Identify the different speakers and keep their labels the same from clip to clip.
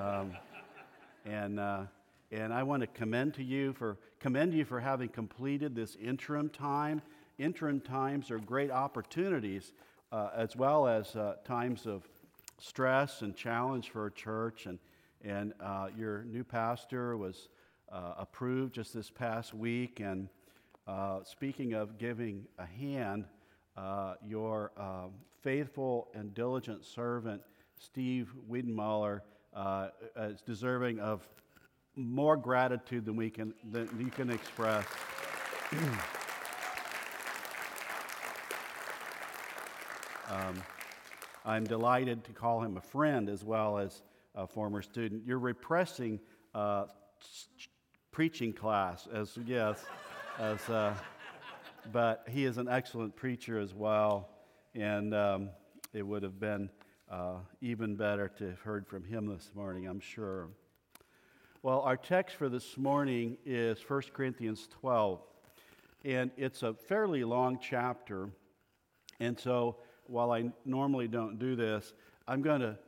Speaker 1: Um, and, uh, and I want to commend to you for commend you for having completed this interim time. Interim times are great opportunities, uh, as well as uh, times of stress and challenge for a church. And, and uh, your new pastor was uh, approved just this past week. And uh, speaking of giving a hand, your faithful and diligent servant, Steve Wiedenmuller, uh, deserving of more gratitude than we can than you can express. um, I'm delighted to call him a friend as well as a former student. You're repressing uh, preaching class as yes, as uh, but he is an excellent preacher as well, and um, it would have been uh, even better to have heard from him this morning, I'm sure. Well, our text for this morning is 1 Corinthians 12, and it's a fairly long chapter. And so, while I normally don't do this, I'm going to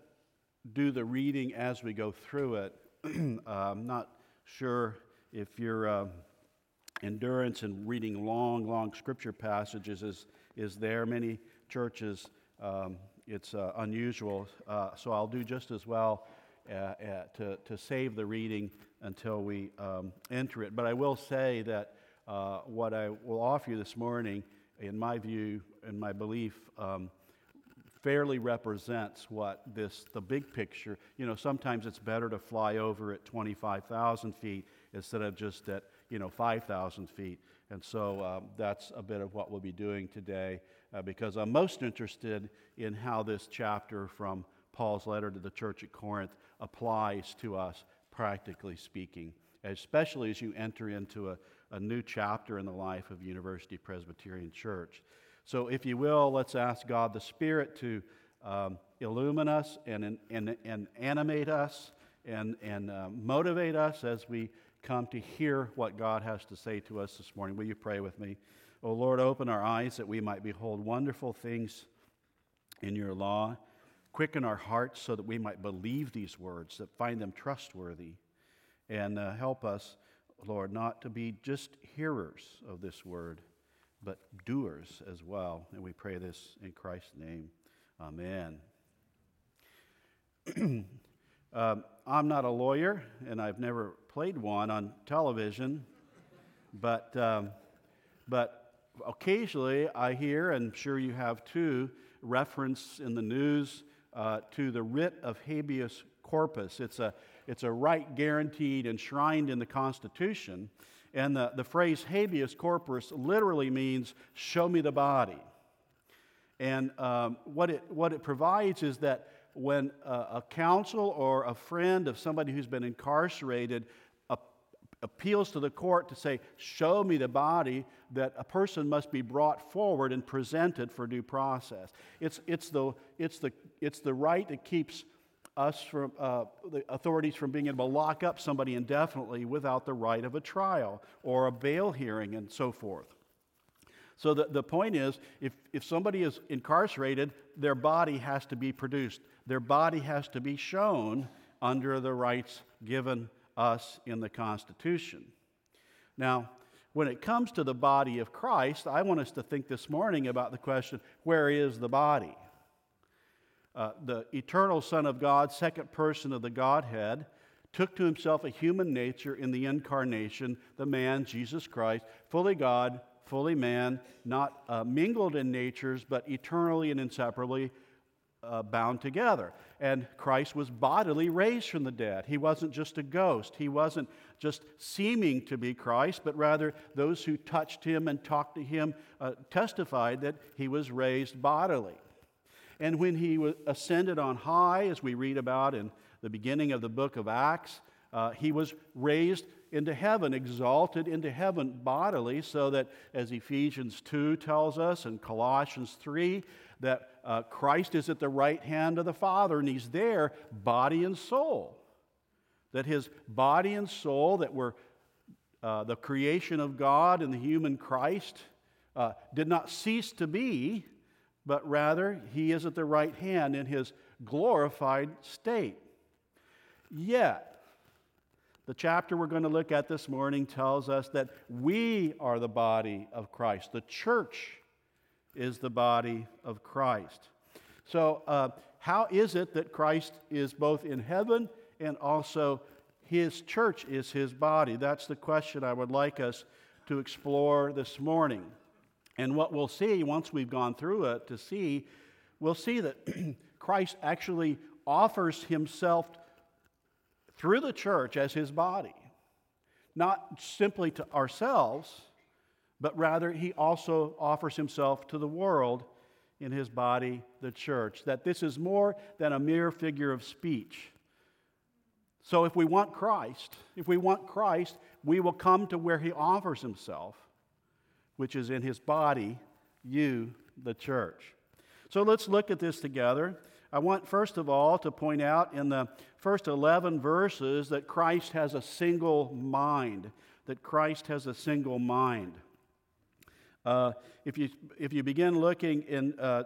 Speaker 1: do the reading as we go through it. I'm not sure if your uh, endurance in reading long, long scripture passages is, is there. Many churches um, it's uh, unusual. Uh, so I'll do just as well uh, uh, to, to save the reading until we um, enter it. But I will say that uh, what I will offer you this morning, in my view and my belief, um, fairly represents what this the big picture you know sometimes it's better to fly over at 25000 feet instead of just at you know 5000 feet and so um, that's a bit of what we'll be doing today uh, because I'm most interested in how this chapter from Paul's letter to the church at Corinth applies to us, practically speaking, especially as you enter into a, a new chapter in the life of University Presbyterian Church. So, if you will, let's ask God the Spirit to um, illumine us and, and, and animate us and, and uh, motivate us as we come to hear what God has to say to us this morning. Will you pray with me? Oh Lord, open our eyes that we might behold wonderful things in your law. Quicken our hearts so that we might believe these words, that find them trustworthy. And uh, help us, Lord, not to be just hearers of this word, but doers as well. And we pray this in Christ's name. Amen. um, I'm not a lawyer, and I've never played one on television, but, um, but occasionally I hear, and I'm sure you have too, reference in the news uh, to the writ of habeas corpus. It's a, it's a right guaranteed, enshrined in the Constitution. And the, the phrase habeas corpus literally means show me the body. And um, what, it, what it provides is that when a, a counsel or a friend of somebody who's been incarcerated appeals to the court to say, Show me the body, that a person must be brought forward and presented for due process. It's, it's, the, it's, the, it's the right that keeps us from, uh, the authorities from being able to lock up somebody indefinitely without the right of a trial or a bail hearing and so forth. So the, the point is, if, if somebody is incarcerated, their body has to be produced. Their body has to be shown under the rights given us in the Constitution. Now, when it comes to the body of Christ, I want us to think this morning about the question where is the body? Uh, the eternal Son of God, second person of the Godhead, took to himself a human nature in the incarnation, the man, Jesus Christ, fully God, fully man, not uh, mingled in natures, but eternally and inseparably uh, bound together. And Christ was bodily raised from the dead. He wasn't just a ghost. He wasn't just seeming to be Christ, but rather those who touched him and talked to him uh, testified that he was raised bodily. And when he ascended on high, as we read about in the beginning of the book of Acts, uh, he was raised into heaven, exalted into heaven bodily, so that, as Ephesians 2 tells us and Colossians 3, that uh, Christ is at the right hand of the Father and he's there, body and soul. That his body and soul, that were uh, the creation of God and the human Christ, uh, did not cease to be, but rather he is at the right hand in his glorified state. Yet, the chapter we're going to look at this morning tells us that we are the body of Christ. The church is the body of Christ. So, uh, how is it that Christ is both in heaven and also his church is his body? That's the question I would like us to explore this morning. And what we'll see once we've gone through it to see, we'll see that Christ actually offers himself through the church as his body, not simply to ourselves, but rather he also offers himself to the world in his body, the church. That this is more than a mere figure of speech. So if we want Christ, if we want Christ, we will come to where he offers himself, which is in his body, you, the church. So let's look at this together. I want, first of all, to point out in the first 11 verses that Christ has a single mind, that Christ has a single mind. Uh, if, you, if you begin looking in uh,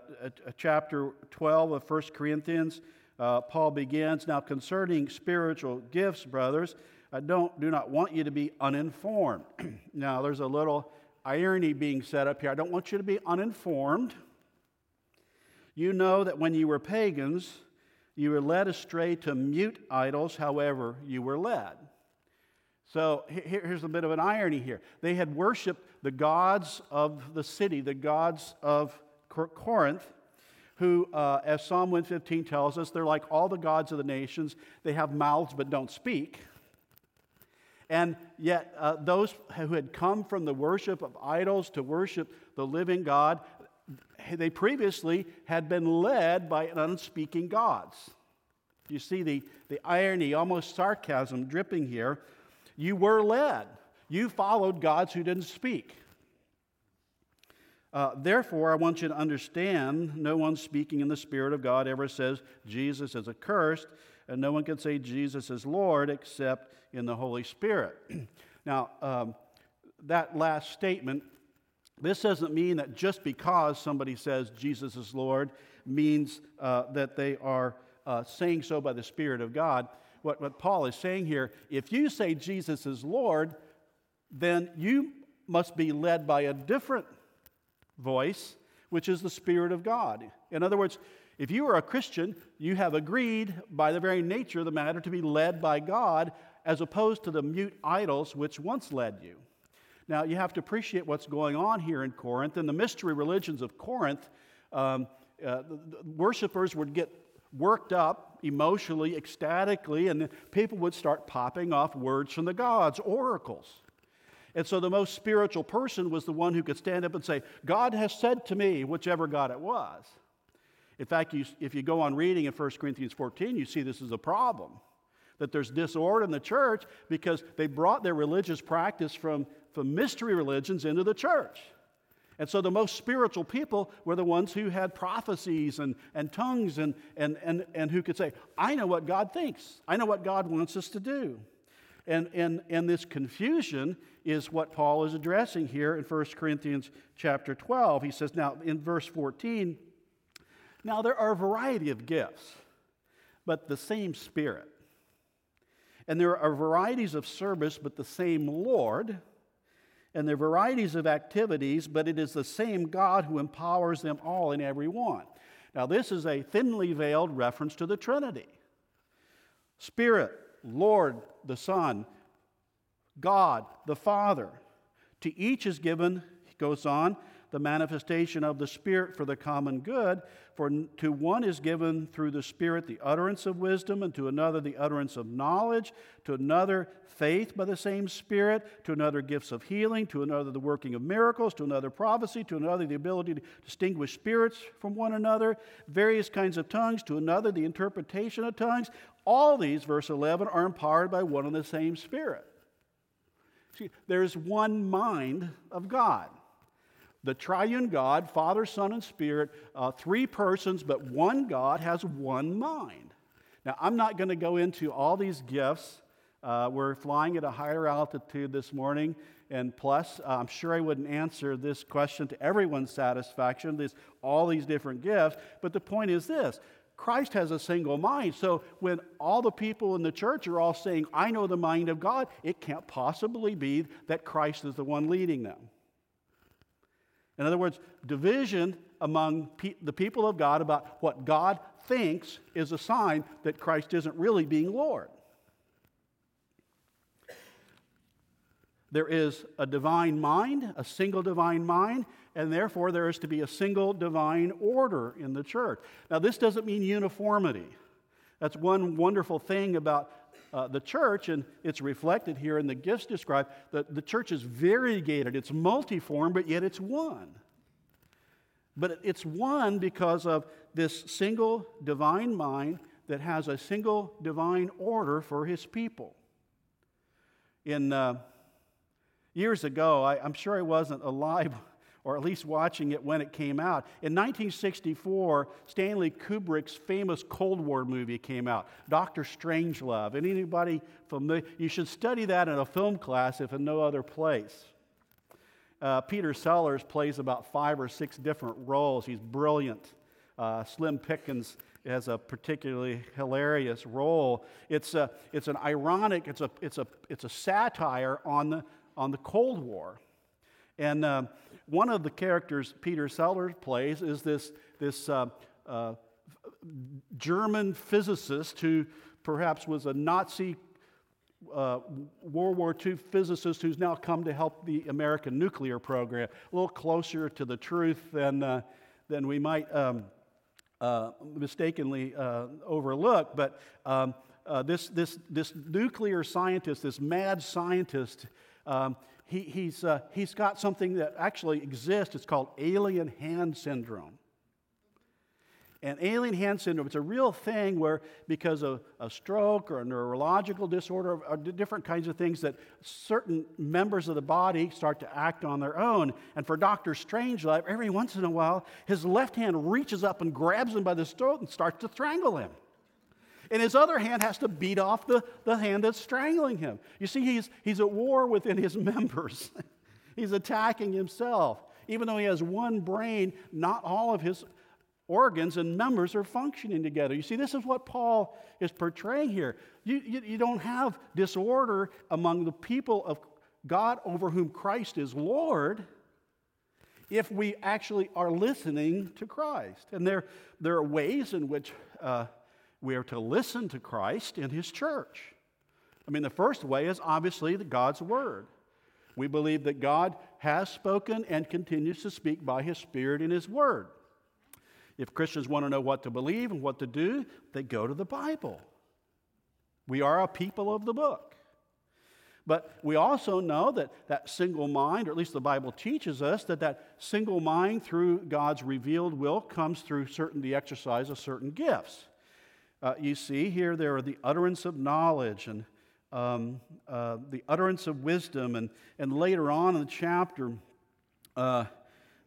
Speaker 1: chapter 12 of 1 Corinthians, uh, Paul begins Now, concerning spiritual gifts, brothers, I don't, do not want you to be uninformed. now, there's a little irony being set up here. I don't want you to be uninformed. You know that when you were pagans, you were led astray to mute idols, however, you were led. So here's a bit of an irony here. They had worshiped the gods of the city, the gods of Corinth, who, uh, as Psalm 115 tells us, they're like all the gods of the nations. They have mouths but don't speak. And yet, uh, those who had come from the worship of idols to worship the living God, they previously had been led by unspeaking gods. You see the, the irony, almost sarcasm dripping here. You were led, you followed gods who didn't speak. Uh, therefore, I want you to understand no one speaking in the Spirit of God ever says Jesus is accursed, and no one can say Jesus is Lord except in the Holy Spirit. now, um, that last statement this doesn't mean that just because somebody says Jesus is Lord means uh, that they are uh, saying so by the Spirit of God. What, what Paul is saying here, if you say Jesus is Lord, then you must be led by a different voice, which is the Spirit of God. In other words, if you are a Christian, you have agreed by the very nature of the matter to be led by God as opposed to the mute idols which once led you. Now, you have to appreciate what's going on here in Corinth. In the mystery religions of Corinth, um, uh, worshippers would get worked up emotionally, ecstatically, and people would start popping off words from the gods, oracles. And so the most spiritual person was the one who could stand up and say, God has said to me, whichever God it was. In fact, you, if you go on reading in 1 Corinthians 14, you see this is a problem. That there's disorder in the church because they brought their religious practice from from mystery religions into the church. And so the most spiritual people were the ones who had prophecies and, and tongues and, and, and, and who could say, I know what God thinks. I know what God wants us to do. And, and, and this confusion is what Paul is addressing here in 1 Corinthians chapter 12. He says, now in verse 14, now there are a variety of gifts, but the same Spirit. And there are varieties of service, but the same Lord and their varieties of activities, but it is the same God who empowers them all in every one. Now, this is a thinly veiled reference to the Trinity Spirit, Lord, the Son, God, the Father. To each is given, he goes on, the manifestation of the Spirit for the common good. For to one is given through the Spirit the utterance of wisdom, and to another the utterance of knowledge, to another faith by the same Spirit, to another gifts of healing, to another the working of miracles, to another prophecy, to another the ability to distinguish spirits from one another, various kinds of tongues, to another the interpretation of tongues. All these, verse 11, are empowered by one and the same Spirit. See, there's one mind of God the triune God, Father, Son, and Spirit, uh, three persons, but one God has one mind. Now, I'm not going to go into all these gifts. Uh, we're flying at a higher altitude this morning, and plus, uh, I'm sure I wouldn't answer this question to everyone's satisfaction. There's all these different gifts, but the point is this Christ has a single mind. So when all the people in the church are all saying, I know the mind of God, it can't possibly be that Christ is the one leading them. In other words, division among pe- the people of God about what God thinks is a sign that Christ isn't really being Lord. There is a divine mind, a single divine mind, and therefore there is to be a single divine order in the church. Now, this doesn't mean uniformity. That's one wonderful thing about uh, the church, and it's reflected here in the gifts described. That the church is variegated, it's multiform, but yet it's one. But it's one because of this single divine mind that has a single divine order for his people. In uh, years ago, I, I'm sure I wasn't alive or at least watching it when it came out. In 1964, Stanley Kubrick's famous Cold War movie came out, Doctor Strangelove. And anybody familiar? You should study that in a film class if in no other place. Uh, Peter Sellers plays about five or six different roles. He's brilliant. Uh, Slim Pickens has a particularly hilarious role. It's, a, it's an ironic, it's a, it's, a, it's a satire on the, on the Cold War. And uh, one of the characters Peter Sellers plays is this, this uh, uh, German physicist who perhaps was a Nazi uh, World War II physicist who's now come to help the American nuclear program. A little closer to the truth than, uh, than we might um, uh, mistakenly uh, overlook. But um, this, this, this nuclear scientist, this mad scientist, um, he, he's, uh, he's got something that actually exists. It's called alien hand syndrome. And alien hand syndrome, it's a real thing where, because of a stroke or a neurological disorder, or different kinds of things, that certain members of the body start to act on their own. And for Dr. Strangelove, every once in a while, his left hand reaches up and grabs him by the throat and starts to strangle him and his other hand has to beat off the, the hand that's strangling him. You see, he's, he's at war within his members, he's attacking himself. Even though he has one brain, not all of his organs and members are functioning together. You see, this is what Paul is portraying here. You, you, you don't have disorder among the people of God over whom Christ is Lord if we actually are listening to Christ. And there, there are ways in which uh, we are to listen to Christ in His church. I mean, the first way is obviously the God's Word. We believe that God has spoken and continues to speak by His Spirit in His Word. If Christians want to know what to believe and what to do, they go to the Bible. We are a people of the book. But we also know that that single mind, or at least the Bible teaches us, that that single mind through God's revealed will comes through certain the exercise of certain gifts. Uh, you see here, there are the utterance of knowledge and um, uh, the utterance of wisdom, and, and later on in the chapter, uh,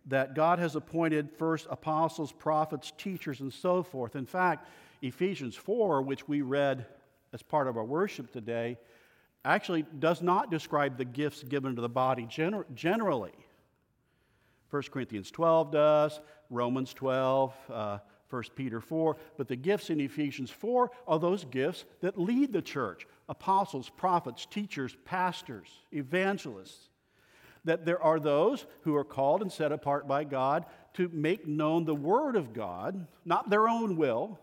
Speaker 1: that God has appointed first apostles, prophets, teachers, and so forth. In fact, Ephesians 4, which we read as part of our worship today, actually does not describe the gifts given to the body gener- generally. 1 Corinthians 12 does, Romans 12, uh, 1 Peter 4. But the gifts in Ephesians 4 are those gifts that lead the church apostles, prophets, teachers, pastors, evangelists. That there are those who are called and set apart by God to make known the Word of God, not their own will.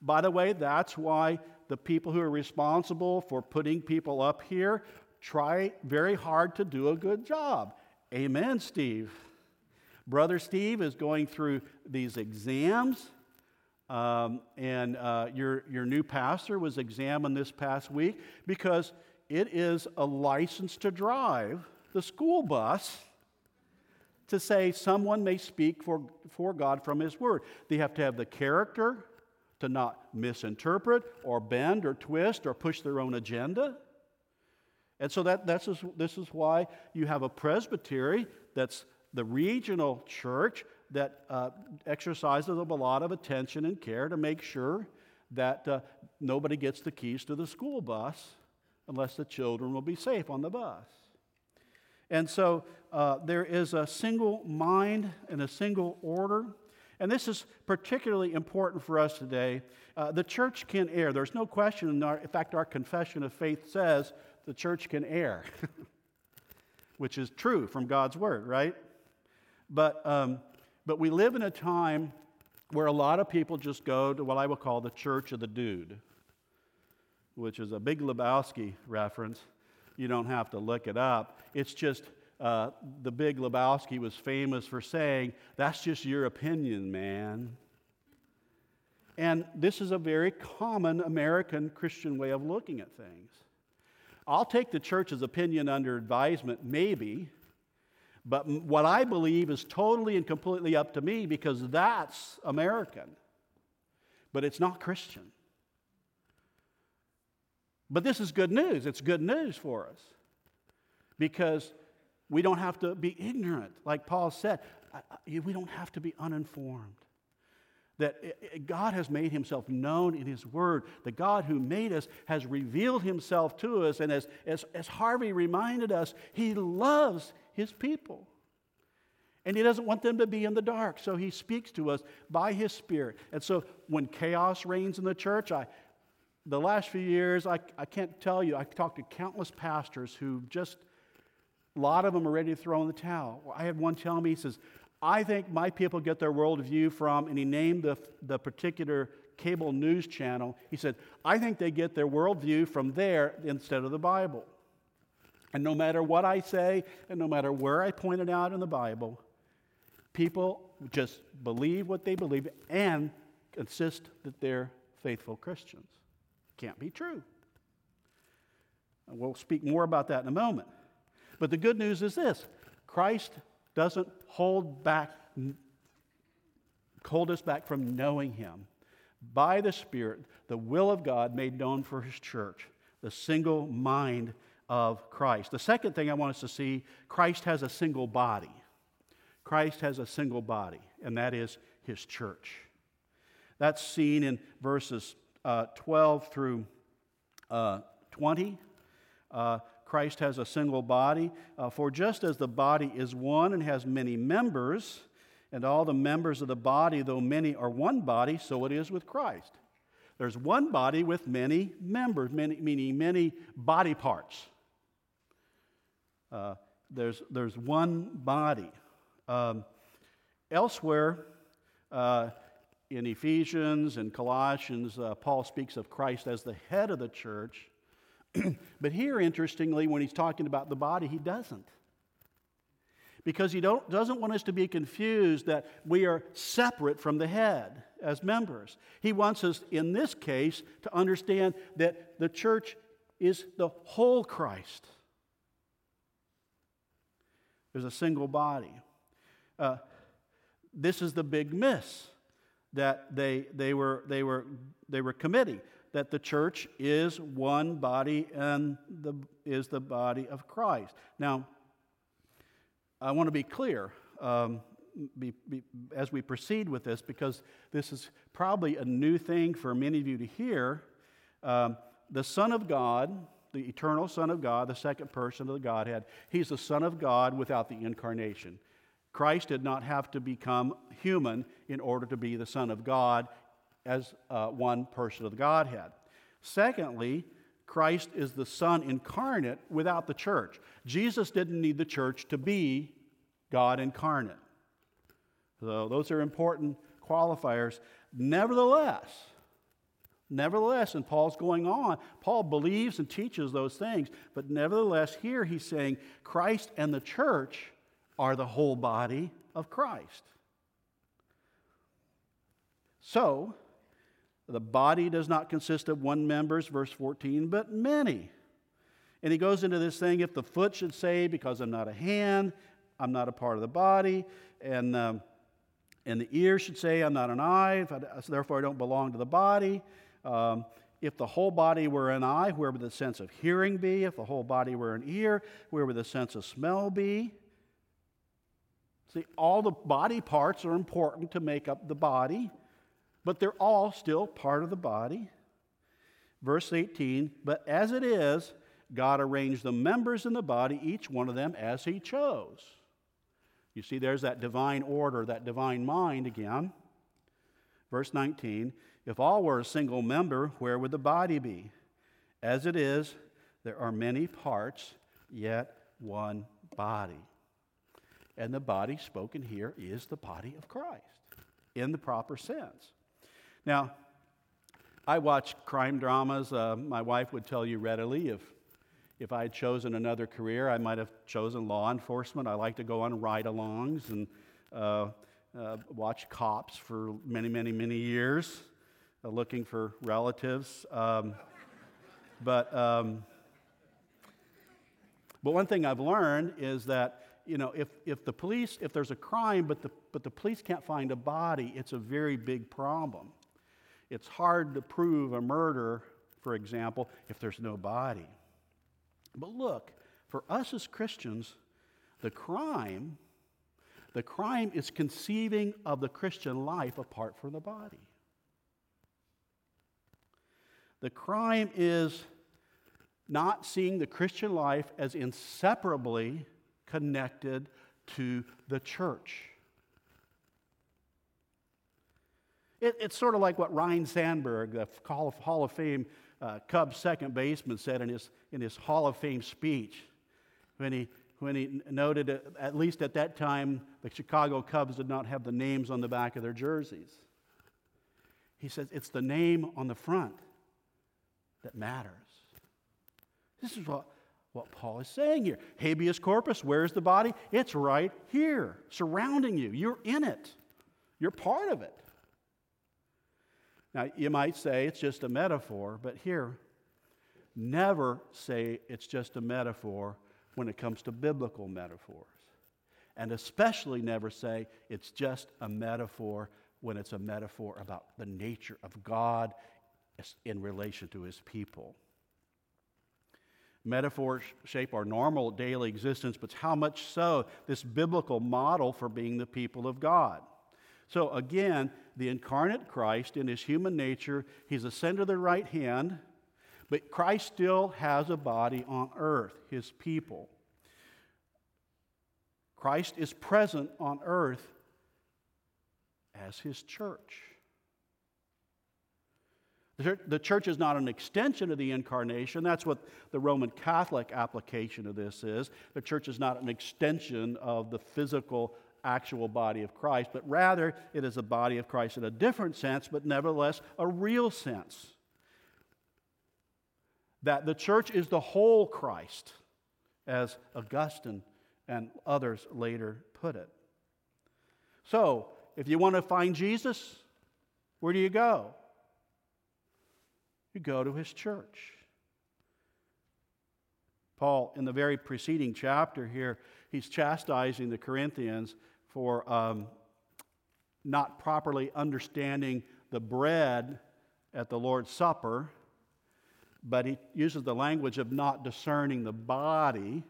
Speaker 1: By the way, that's why the people who are responsible for putting people up here try very hard to do a good job. Amen, Steve. Brother Steve is going through these exams, um, and uh, your, your new pastor was examined this past week because it is a license to drive the school bus to say someone may speak for, for God from His Word. They have to have the character to not misinterpret or bend or twist or push their own agenda. And so that, that's, this is why you have a presbytery that's the regional church that uh, exercises a lot of attention and care to make sure that uh, nobody gets the keys to the school bus unless the children will be safe on the bus. And so uh, there is a single mind and a single order. And this is particularly important for us today. Uh, the church can err. There's no question. In, our, in fact, our confession of faith says the church can err, which is true from God's word, right? But, um, but we live in a time where a lot of people just go to what I will call the church of the dude, which is a big Lebowski reference. You don't have to look it up. It's just uh, the big Lebowski was famous for saying, That's just your opinion, man. And this is a very common American Christian way of looking at things. I'll take the church's opinion under advisement, maybe, but what I believe is totally and completely up to me because that's American. But it's not Christian. But this is good news. It's good news for us because we don't have to be ignorant. Like Paul said, we don't have to be uninformed. That God has made himself known in his word. The God who made us has revealed himself to us. And as, as, as Harvey reminded us, he loves his people. And he doesn't want them to be in the dark. So he speaks to us by his spirit. And so when chaos reigns in the church, I, the last few years, I, I can't tell you, I've talked to countless pastors who just, a lot of them are ready to throw in the towel. I had one tell me, he says, I think my people get their worldview from, and he named the, the particular cable news channel. He said, I think they get their worldview from there instead of the Bible. And no matter what I say, and no matter where I point it out in the Bible, people just believe what they believe and insist that they're faithful Christians. Can't be true. We'll speak more about that in a moment. But the good news is this Christ doesn't hold back hold us back from knowing him by the spirit the will of god made known for his church the single mind of Christ. The second thing I want us to see Christ has a single body. Christ has a single body, and that is his church. That's seen in verses uh, 12 through uh, 20. Uh, Christ has a single body. Uh, for just as the body is one and has many members, and all the members of the body, though many, are one body, so it is with Christ. There's one body with many members, many, meaning many body parts. Uh, there's, there's one body. Um, elsewhere uh, in Ephesians and Colossians, uh, Paul speaks of Christ as the head of the church. but here, interestingly, when he's talking about the body, he doesn't. Because he doesn't want us to be confused that we are separate from the head as members. He wants us, in this case, to understand that the church is the whole Christ. There's a single body. Uh, this is the big miss that they, they, were, they, were, they were committing that the church is one body and the, is the body of Christ. Now, I want to be clear um, be, be, as we proceed with this because this is probably a new thing for many of you to hear. Um, the Son of God the eternal Son of God, the second person of the Godhead. He's the Son of God without the incarnation. Christ did not have to become human in order to be the Son of God as uh, one person of the Godhead. Secondly, Christ is the Son incarnate without the church. Jesus didn't need the church to be God incarnate. So, those are important qualifiers. Nevertheless, Nevertheless, and Paul's going on, Paul believes and teaches those things, but nevertheless, here he's saying Christ and the church are the whole body of Christ. So, the body does not consist of one members, verse 14, but many. And he goes into this thing if the foot should say, because I'm not a hand, I'm not a part of the body, and, um, and the ear should say, I'm not an eye, so therefore I don't belong to the body. Um, if the whole body were an eye, where would the sense of hearing be? If the whole body were an ear, where would the sense of smell be? See, all the body parts are important to make up the body, but they're all still part of the body. Verse 18, but as it is, God arranged the members in the body, each one of them as He chose. You see, there's that divine order, that divine mind again. Verse 19 If all were a single member, where would the body be? As it is, there are many parts, yet one body. And the body spoken here is the body of Christ in the proper sense. Now, I watch crime dramas. Uh, my wife would tell you readily if, if I had chosen another career, I might have chosen law enforcement. I like to go on ride alongs and uh, uh, watch cops for many, many, many years, uh, looking for relatives. Um, but, um, but one thing I've learned is that you know, if, if the police, if there's a crime, but the, but the police can't find a body, it's a very big problem. It's hard to prove a murder, for example, if there's no body. But look, for us as Christians, the crime, the crime is conceiving of the Christian life apart from the body. The crime is not seeing the Christian life as inseparably connected to the church. It, it's sort of like what Ryne Sandberg, the Hall of Fame uh, Cubs second baseman, said in his, in his Hall of Fame speech when he, when he noted, at least at that time, the Chicago Cubs did not have the names on the back of their jerseys. He says, It's the name on the front that matters. This is what what Paul is saying here. Habeas corpus, where's the body? It's right here, surrounding you. You're in it, you're part of it. Now, you might say it's just a metaphor, but here, never say it's just a metaphor when it comes to biblical metaphors. And especially never say it's just a metaphor when it's a metaphor about the nature of God in relation to his people. Metaphors shape our normal daily existence, but how much so this biblical model for being the people of God. So, again, the incarnate Christ in his human nature, he's ascended to the right hand, but Christ still has a body on earth, his people. Christ is present on earth as his church. The church is not an extension of the incarnation. That's what the Roman Catholic application of this is. The church is not an extension of the physical, actual body of Christ, but rather it is a body of Christ in a different sense, but nevertheless a real sense. That the church is the whole Christ, as Augustine and others later put it. So, if you want to find Jesus, where do you go? You go to his church. Paul, in the very preceding chapter here, he's chastising the Corinthians for um, not properly understanding the bread at the Lord's Supper, but he uses the language of not discerning the body.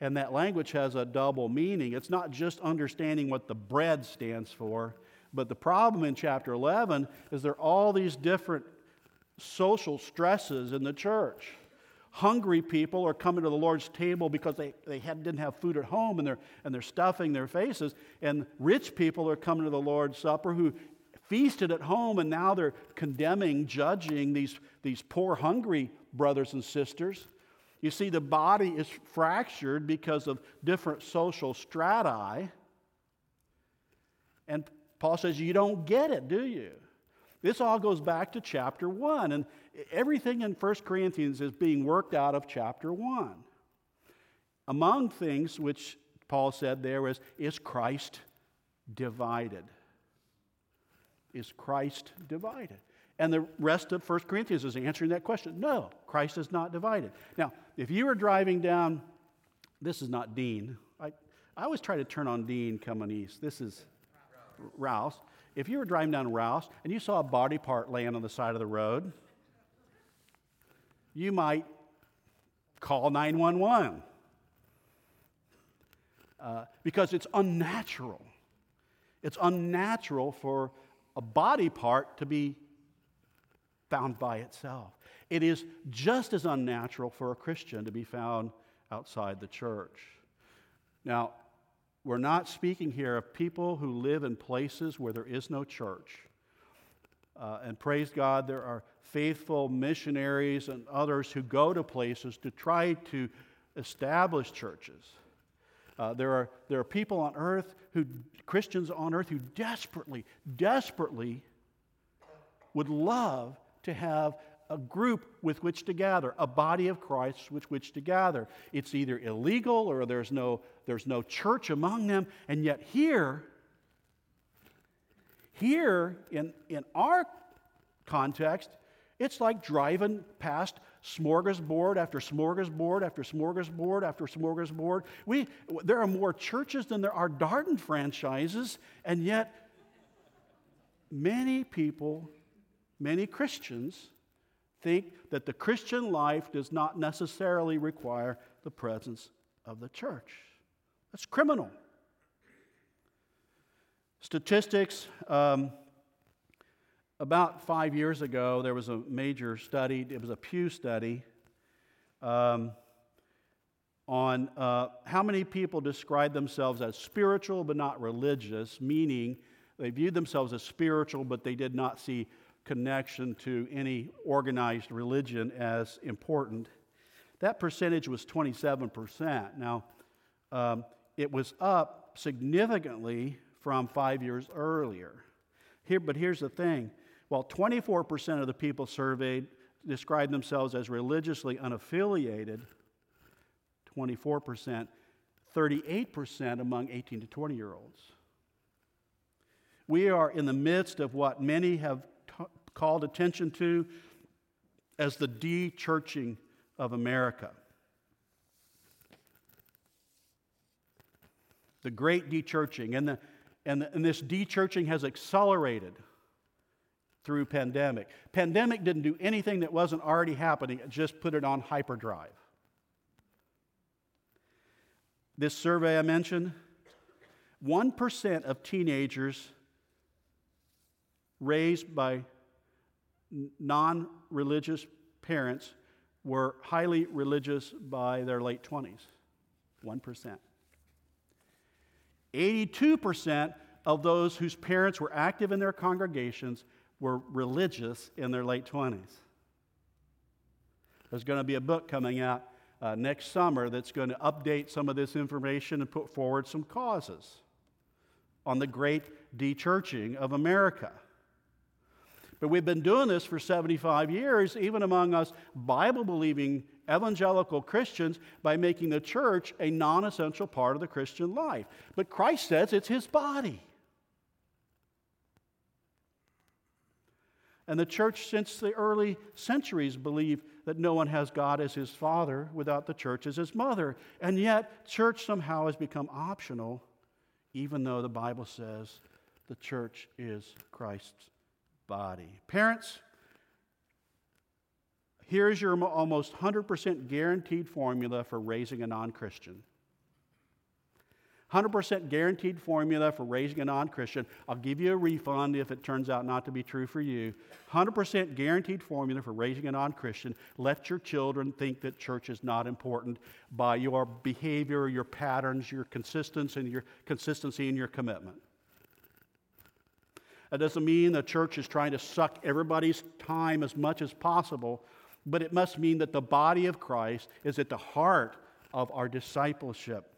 Speaker 1: And that language has a double meaning. It's not just understanding what the bread stands for, but the problem in chapter 11 is there are all these different social stresses in the church. Hungry people are coming to the Lord's table because they, they had, didn't have food at home and they're, and they're stuffing their faces. And rich people are coming to the Lord's Supper who feasted at home and now they're condemning, judging these, these poor, hungry brothers and sisters. You see, the body is fractured because of different social strati. And Paul says, You don't get it, do you? This all goes back to chapter 1, and everything in 1 Corinthians is being worked out of chapter 1. Among things which Paul said there was, Is Christ divided? Is Christ divided? And the rest of 1 Corinthians is answering that question. No, Christ is not divided. Now, if you were driving down, this is not Dean. I, I always try to turn on Dean coming east. This is Rouse, if you were driving down Rouse and you saw a body part laying on the side of the road, you might call 911 uh, because it's unnatural. It's unnatural for a body part to be found by itself. It is just as unnatural for a Christian to be found outside the church. Now, we're not speaking here of people who live in places where there is no church. Uh, and praise God, there are faithful missionaries and others who go to places to try to establish churches. Uh, there, are, there are people on earth who, Christians on earth, who desperately, desperately would love to have a group with which to gather, a body of Christ with which to gather. It's either illegal or there's no, there's no church among them. And yet, here, here in, in our context, it's like driving past smorgasbord after smorgasbord after smorgasbord after smorgasbord. We, there are more churches than there are Darden franchises, and yet many people, many Christians, think that the Christian life does not necessarily require the presence of the church. That's criminal. Statistics. Um, about five years ago, there was a major study, it was a Pew study, um, on uh, how many people describe themselves as spiritual but not religious, meaning they viewed themselves as spiritual but they did not see connection to any organized religion as important. That percentage was 27%. Now, um, it was up significantly from five years earlier. Here, but here's the thing while 24% of the people surveyed described themselves as religiously unaffiliated, 24%, 38% among 18 to 20 year olds. We are in the midst of what many have t- called attention to as the de churching of America. The great de churching. And, the, and, the, and this de churching has accelerated through pandemic. Pandemic didn't do anything that wasn't already happening, it just put it on hyperdrive. This survey I mentioned 1% of teenagers raised by non religious parents were highly religious by their late 20s. 1%. 82% of those whose parents were active in their congregations were religious in their late 20s. There's going to be a book coming out uh, next summer that's going to update some of this information and put forward some causes on the great dechurching of America. But we've been doing this for 75 years, even among us Bible believing evangelical Christians, by making the church a non essential part of the Christian life. But Christ says it's his body. And the church, since the early centuries, believed that no one has God as his father without the church as his mother. And yet, church somehow has become optional, even though the Bible says the church is Christ's body. Parents, here's your almost 100% guaranteed formula for raising a non Christian. 100% guaranteed formula for raising a non Christian. I'll give you a refund if it turns out not to be true for you. 100% guaranteed formula for raising a non Christian. Let your children think that church is not important by your behavior, your patterns, your consistency, and your consistency in your commitment. That doesn't mean the church is trying to suck everybody's time as much as possible, but it must mean that the body of Christ is at the heart of our discipleship.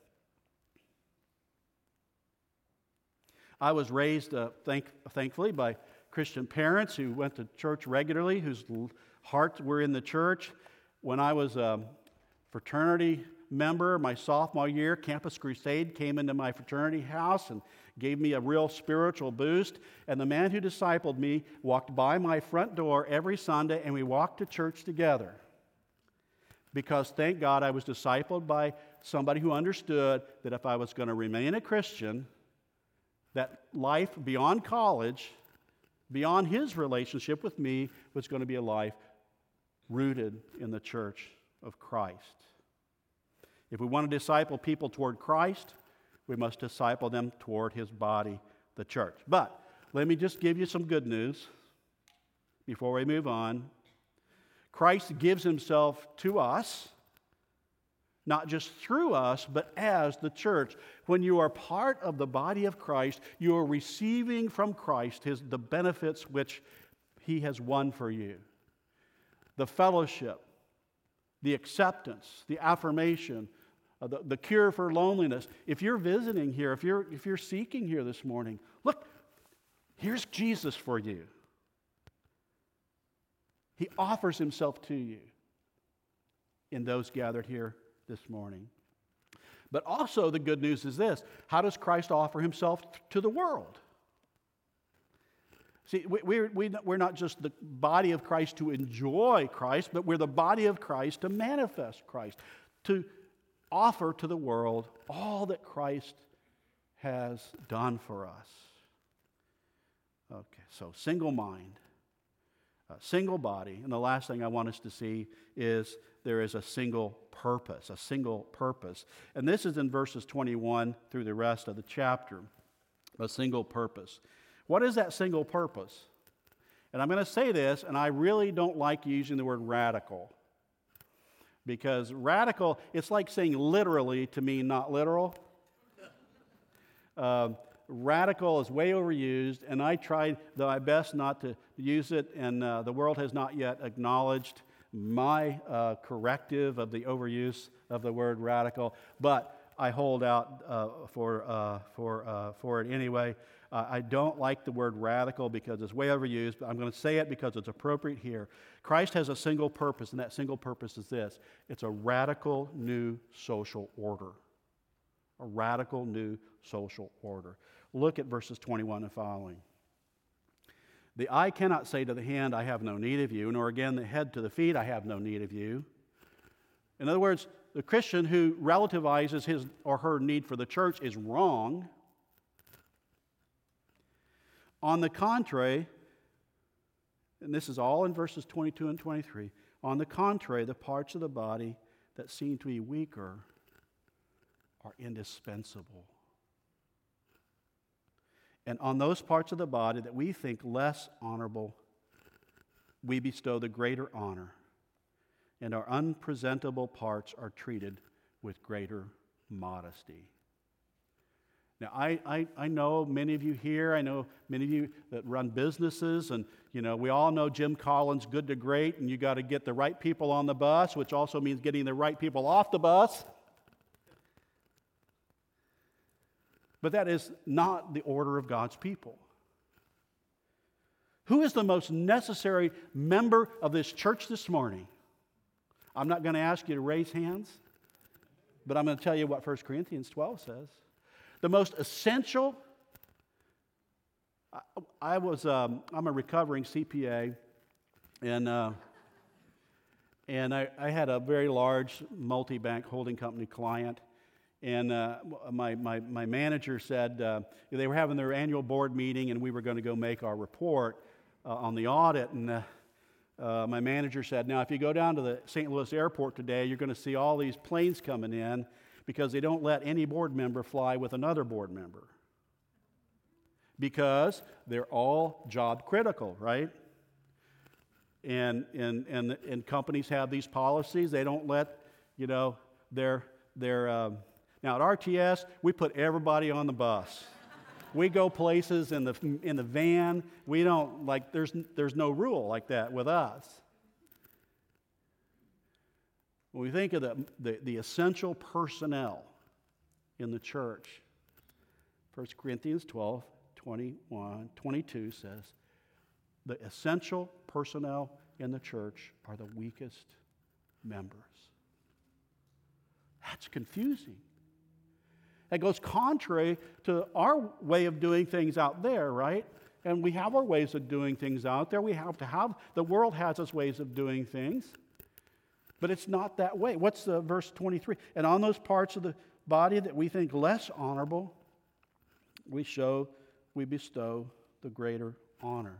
Speaker 1: I was raised, uh, thank, thankfully, by Christian parents who went to church regularly, whose hearts were in the church. When I was a fraternity member, my sophomore year, Campus Crusade came into my fraternity house and gave me a real spiritual boost. And the man who discipled me walked by my front door every Sunday, and we walked to church together. Because thank God I was discipled by somebody who understood that if I was going to remain a Christian, that life beyond college, beyond his relationship with me, was going to be a life rooted in the church of Christ. If we want to disciple people toward Christ, we must disciple them toward his body, the church. But let me just give you some good news before we move on. Christ gives himself to us not just through us, but as the church. When you are part of the body of Christ, you are receiving from Christ his, the benefits which he has won for you the fellowship, the acceptance, the affirmation, uh, the, the cure for loneliness. If you're visiting here, if you're, if you're seeking here this morning, look, here's Jesus for you. He offers himself to you in those gathered here this morning. But also, the good news is this how does Christ offer himself to the world? See, we, we, we're not just the body of Christ to enjoy Christ, but we're the body of Christ to manifest Christ, to offer to the world all that Christ has done for us. Okay, so single mind, single body. And the last thing I want us to see is there is a single purpose, a single purpose. And this is in verses 21 through the rest of the chapter. A single purpose. What is that single purpose? And I'm going to say this, and I really don't like using the word radical. Because radical, it's like saying literally to mean not literal. Uh, radical is way overused, and I tried my best not to use it, and uh, the world has not yet acknowledged my uh, corrective of the overuse of the word radical, but I hold out uh, for, uh, for, uh, for it anyway. Uh, I don't like the word radical because it's way overused, but I'm going to say it because it's appropriate here. Christ has a single purpose, and that single purpose is this it's a radical new social order. A radical new social order. Look at verses 21 and following. The eye cannot say to the hand, I have no need of you, nor again the head to the feet, I have no need of you. In other words, the Christian who relativizes his or her need for the church is wrong. On the contrary, and this is all in verses 22 and 23, on the contrary, the parts of the body that seem to be weaker are indispensable. And on those parts of the body that we think less honorable, we bestow the greater honor. And our unpresentable parts are treated with greater modesty. Now, I, I, I know many of you here, I know many of you that run businesses, and, you know, we all know Jim Collins, good to great, and you got to get the right people on the bus, which also means getting the right people off the bus. But that is not the order of God's people. Who is the most necessary member of this church this morning? I'm not going to ask you to raise hands, but I'm going to tell you what 1 Corinthians 12 says. The most essential, I, I was, um, I'm a recovering CPA, and, uh, and I, I had a very large multi bank holding company client and uh, my, my, my manager said uh, they were having their annual board meeting and we were going to go make our report uh, on the audit. And uh, uh, my manager said, Now, if you go down to the St. Louis airport today, you're going to see all these planes coming in because they don't let any board member fly with another board member. Because they're all job critical, right? And, and, and, and companies have these policies. They don't let, you know, their, their, um, now, at RTS, we put everybody on the bus. we go places in the, in the van. We don't, like, there's, there's no rule like that with us. When we think of the, the, the essential personnel in the church, 1 Corinthians 12, 21, 22 says, the essential personnel in the church are the weakest members. That's confusing. That goes contrary to our way of doing things out there, right? And we have our ways of doing things out there. We have to have, the world has its ways of doing things. But it's not that way. What's the verse 23? And on those parts of the body that we think less honorable, we show, we bestow the greater honor.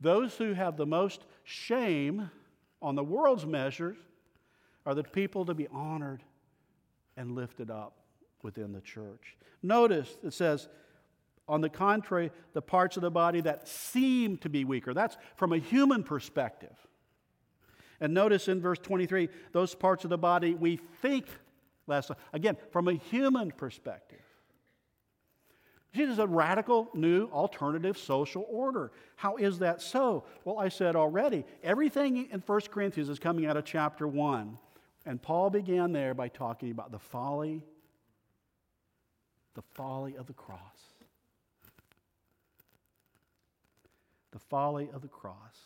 Speaker 1: Those who have the most shame on the world's measures are the people to be honored and lifted up within the church. Notice it says, on the contrary, the parts of the body that seem to be weaker. That's from a human perspective. And notice in verse 23, those parts of the body we think last again from a human perspective. See, there's a radical new alternative social order. How is that so? Well, I said already, everything in 1 Corinthians is coming out of chapter 1. And Paul began there by talking about the folly, the folly of the cross. The folly of the cross.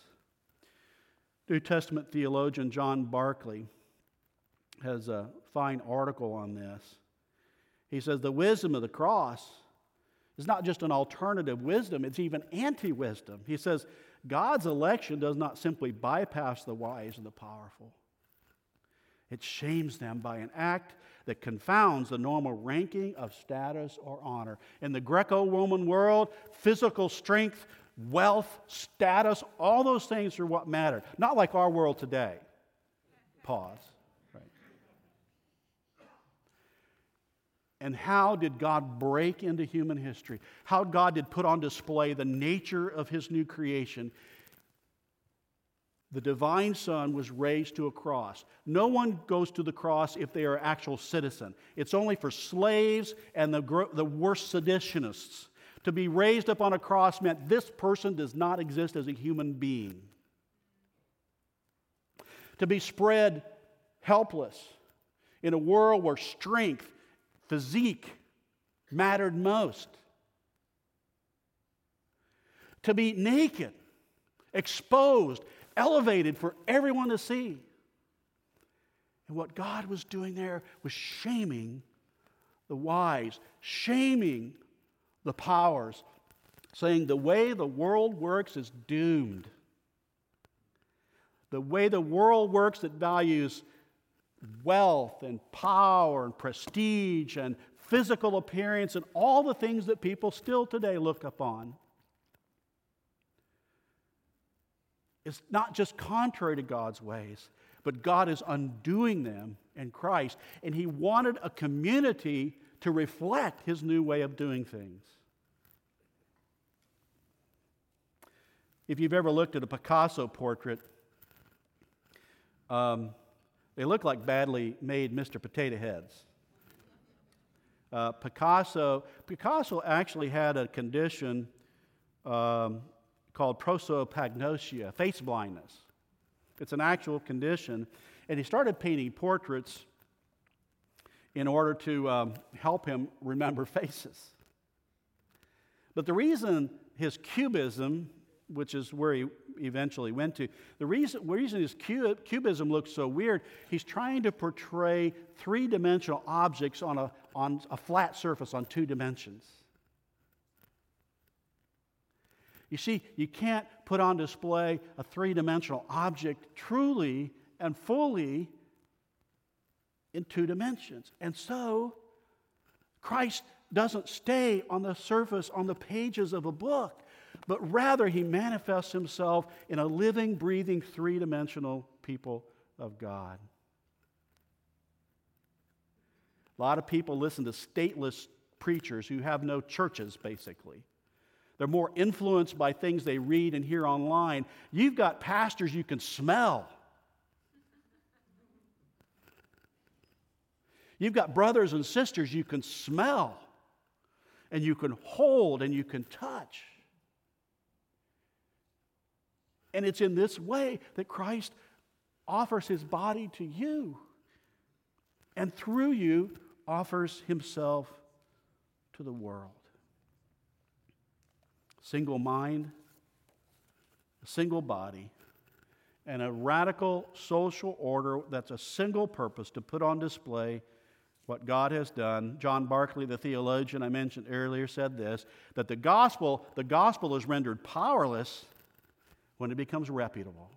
Speaker 1: New Testament theologian John Barclay has a fine article on this. He says the wisdom of the cross is not just an alternative wisdom, it's even anti wisdom. He says God's election does not simply bypass the wise and the powerful, it shames them by an act that confounds the normal ranking of status or honor. In the Greco Roman world, physical strength, wealth, status, all those things are what mattered. Not like our world today. Pause. And how did God break into human history? How God did put on display the nature of his new creation. The divine Son was raised to a cross. No one goes to the cross if they are actual citizen. It's only for slaves and the, the worst seditionists. To be raised up on a cross meant this person does not exist as a human being. To be spread helpless in a world where strength physique mattered most. To be naked, exposed, elevated for everyone to see. And what God was doing there was shaming the wise, shaming the powers, saying the way the world works is doomed. The way the world works that values wealth and power and prestige and physical appearance and all the things that people still today look upon. It's not just contrary to God's ways, but God is undoing them in Christ. And He wanted a community to reflect His new way of doing things. If you've ever looked at a Picasso portrait, um, they look like badly made Mr. Potato Heads. Uh, Picasso, Picasso actually had a condition um, called prosopagnosia, face blindness. It's an actual condition. And he started painting portraits in order to um, help him remember faces. But the reason his cubism which is where he eventually went to. The reason, reason his cubism looks so weird, he's trying to portray three dimensional objects on a, on a flat surface on two dimensions. You see, you can't put on display a three dimensional object truly and fully in two dimensions. And so, Christ doesn't stay on the surface, on the pages of a book but rather he manifests himself in a living, breathing, three dimensional people of God. A lot of people listen to stateless preachers who have no churches, basically. They're more influenced by things they read and hear online. You've got pastors you can smell. You've got brothers and sisters you can smell and you can hold and you can touch. And it's in this way that Christ offers his body to you and through you offers himself to the world. Single mind, a single body, and a radical social order that's a single purpose to put on display what God has done. John Barclay, the theologian I mentioned earlier, said this that the gospel, the gospel is rendered powerless when it becomes reputable.